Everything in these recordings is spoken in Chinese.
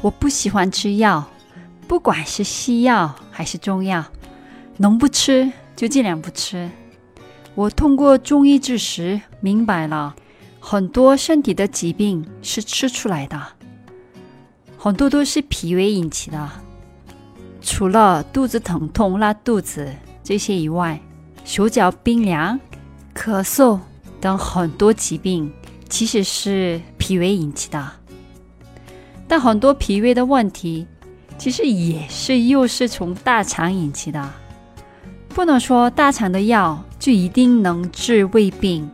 我不喜欢吃药，不管是西药还是中药，能不吃就尽量不吃。我通过中医知识明白了，很多身体的疾病是吃出来的，很多都是脾胃引起的。除了肚子疼痛、拉肚子这些以外，手脚冰凉、咳嗽等很多疾病其实是脾胃引起的。但很多脾胃的问题，其实也是又是从大肠引起的。不能说大肠的药就一定能治胃病，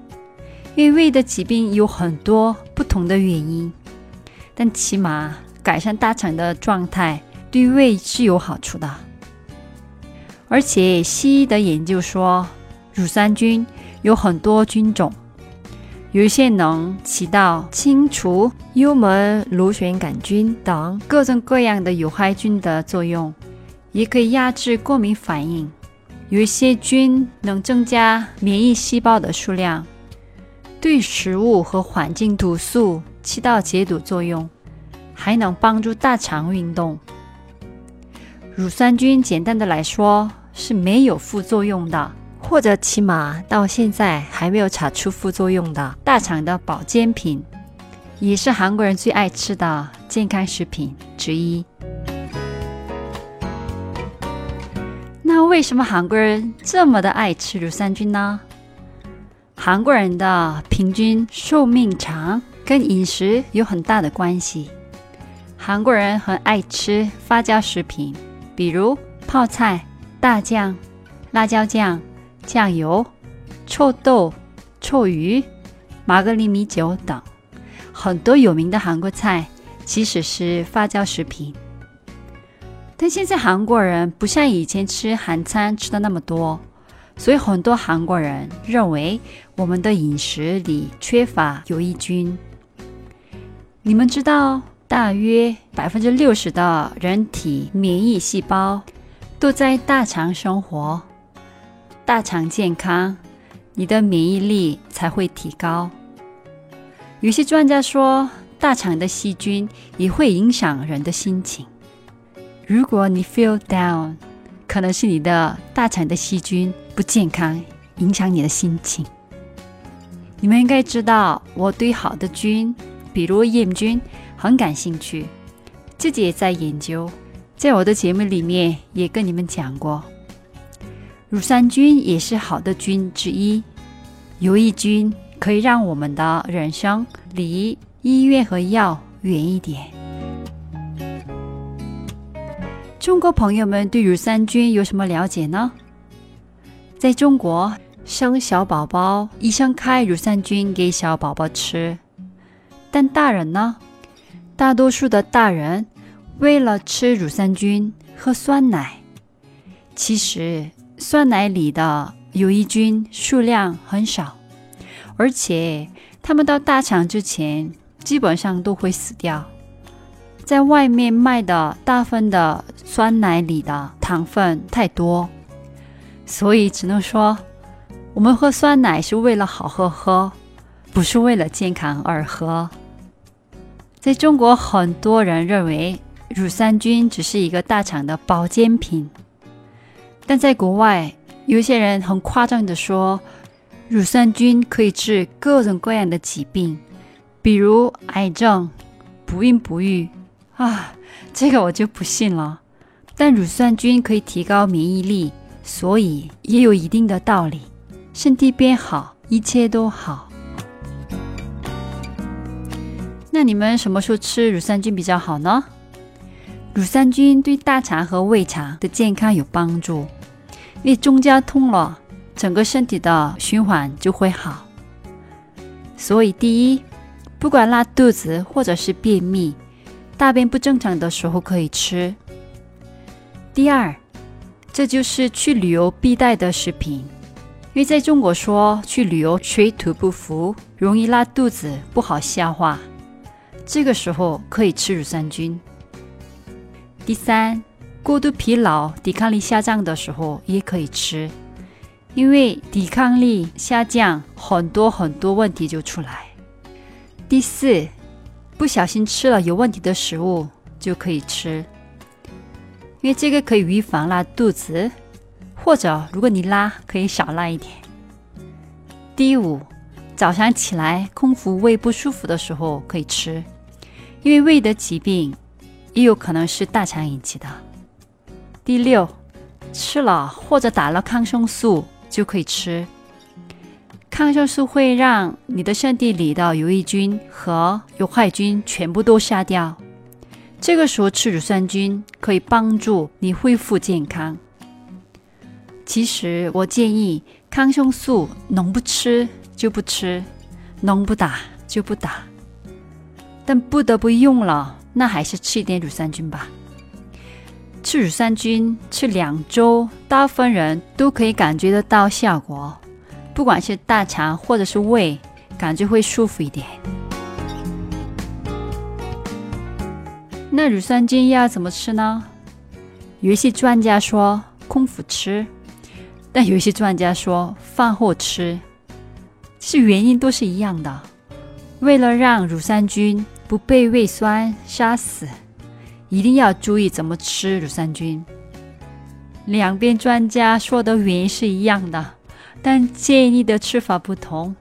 因为胃的疾病有很多不同的原因。但起码改善大肠的状态，对胃是有好处的。而且西医的研究说，乳酸菌有很多菌种。有一些能起到清除幽门螺旋杆菌等各种各样的有害菌的作用，也可以压制过敏反应。有一些菌能增加免疫细胞的数量，对食物和环境毒素起到解毒作用，还能帮助大肠运动。乳酸菌简单的来说是没有副作用的。或者起码到现在还没有查出副作用的大肠的保健品，也是韩国人最爱吃的健康食品之一。那为什么韩国人这么的爱吃乳酸菌呢？韩国人的平均寿命长跟饮食有很大的关系。韩国人很爱吃发酵食品，比如泡菜、大酱、辣椒酱。酱油、臭豆、臭鱼、马格里米酒等很多有名的韩国菜，其实是发酵食品。但现在韩国人不像以前吃韩餐吃的那么多，所以很多韩国人认为我们的饮食里缺乏有益菌。你们知道，大约百分之六十的人体免疫细胞都在大肠生活。大肠健康，你的免疫力才会提高。有些专家说，大肠的细菌也会影响人的心情。如果你 feel down，可能是你的大肠的细菌不健康，影响你的心情。你们应该知道，我对好的菌，比如厌菌，很感兴趣，自己也在研究。在我的节目里面也跟你们讲过。乳酸菌也是好的菌之一，有益菌可以让我们的人生离医院和药远一点。中国朋友们对乳酸菌有什么了解呢？在中国，生小宝宝医生开乳酸菌给小宝宝吃，但大人呢？大多数的大人为了吃乳酸菌喝酸奶，其实。酸奶里的有益菌数量很少，而且它们到大肠之前基本上都会死掉。在外面卖的大份的酸奶里的糖分太多，所以只能说我们喝酸奶是为了好喝喝，不是为了健康而喝。在中国，很多人认为乳酸菌只是一个大肠的保健品。但在国外，有些人很夸张的说，乳酸菌可以治各种各样的疾病，比如癌症、不孕不育啊，这个我就不信了。但乳酸菌可以提高免疫力，所以也有一定的道理。身体变好，一切都好。那你们什么时候吃乳酸菌比较好呢？乳酸菌对大肠和胃肠的健康有帮助，因为中焦通了，整个身体的循环就会好。所以，第一，不管拉肚子或者是便秘、大便不正常的时候可以吃。第二，这就是去旅游必带的食品，因为在中国说去旅游水土不服，容易拉肚子，不好消化，这个时候可以吃乳酸菌。第三，过度疲劳、抵抗力下降的时候也可以吃，因为抵抗力下降，很多很多问题就出来。第四，不小心吃了有问题的食物就可以吃，因为这个可以预防拉肚子，或者如果你拉，可以少拉一点。第五，早上起来空腹胃不舒服的时候可以吃，因为胃的疾病也有可能是大肠引起的。第六，吃了或者打了抗生素就可以吃。抗生素会让你的身体里的有益菌和有害菌全部都杀掉。这个时候吃乳酸菌可以帮助你恢复健康。其实我建议抗生素能不吃就不吃，能不打就不打。但不得不用了，那还是吃一点乳酸菌吧。吃乳酸菌吃两周，大部分人都可以感觉得到效果。不管是大肠或者是胃，感觉会舒服一点。那乳酸菌要怎么吃呢？有一些专家说空腹吃，但有一些专家说饭后吃，其实原因都是一样的，为了让乳酸菌不被胃酸杀死，一定要注意怎么吃乳酸菌。两边专家说的原因是一样的。但建议的吃法不同，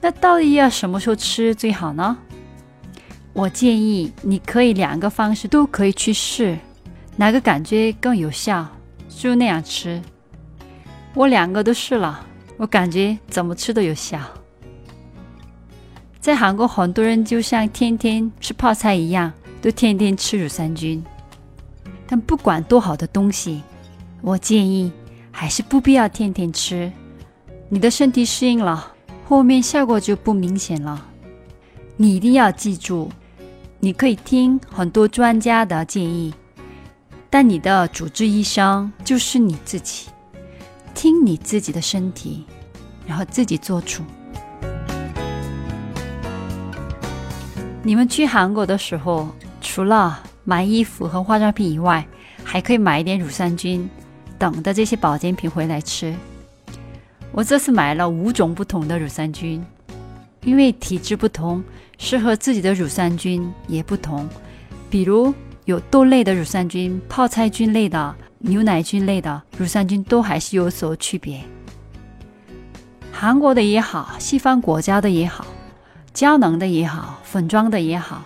那到底要什么时候吃最好呢？我建议你可以两个方式都可以去试，哪个感觉更有效就那样吃。我两个都试了，我感觉怎么吃都有效。在韩国，很多人就像天天吃泡菜一样，都天天吃乳酸菌。但不管多好的东西，我建议还是不必要天天吃。你的身体适应了，后面效果就不明显了。你一定要记住，你可以听很多专家的建议，但你的主治医生就是你自己，听你自己的身体，然后自己做主。你们去韩国的时候，除了买衣服和化妆品以外，还可以买一点乳酸菌等的这些保健品回来吃。我这次买了五种不同的乳酸菌，因为体质不同，适合自己的乳酸菌也不同。比如有豆类的乳酸菌、泡菜菌类的、牛奶菌类的乳酸菌都还是有所区别。韩国的也好，西方国家的也好，胶囊的也好，粉装的也好，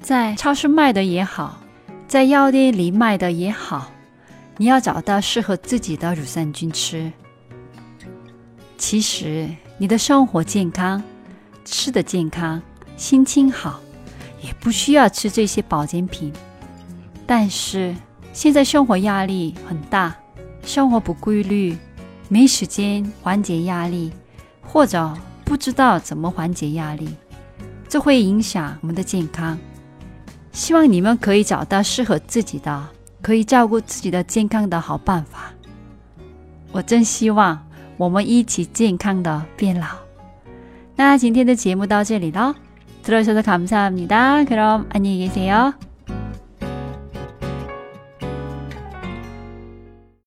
在超市卖的也好，在药店里卖的也好，你要找到适合自己的乳酸菌吃。其实，你的生活健康，吃的健康，心情好，也不需要吃这些保健品。但是现在生活压力很大，生活不规律，没时间缓解压力，或者不知道怎么缓解压力，这会影响我们的健康。希望你们可以找到适合自己的、可以照顾自己的健康的好办法。我真希望。我们一起健康的变老。那今天的节目到这里了，들어주셔서감사합니다그럼안녕히계세요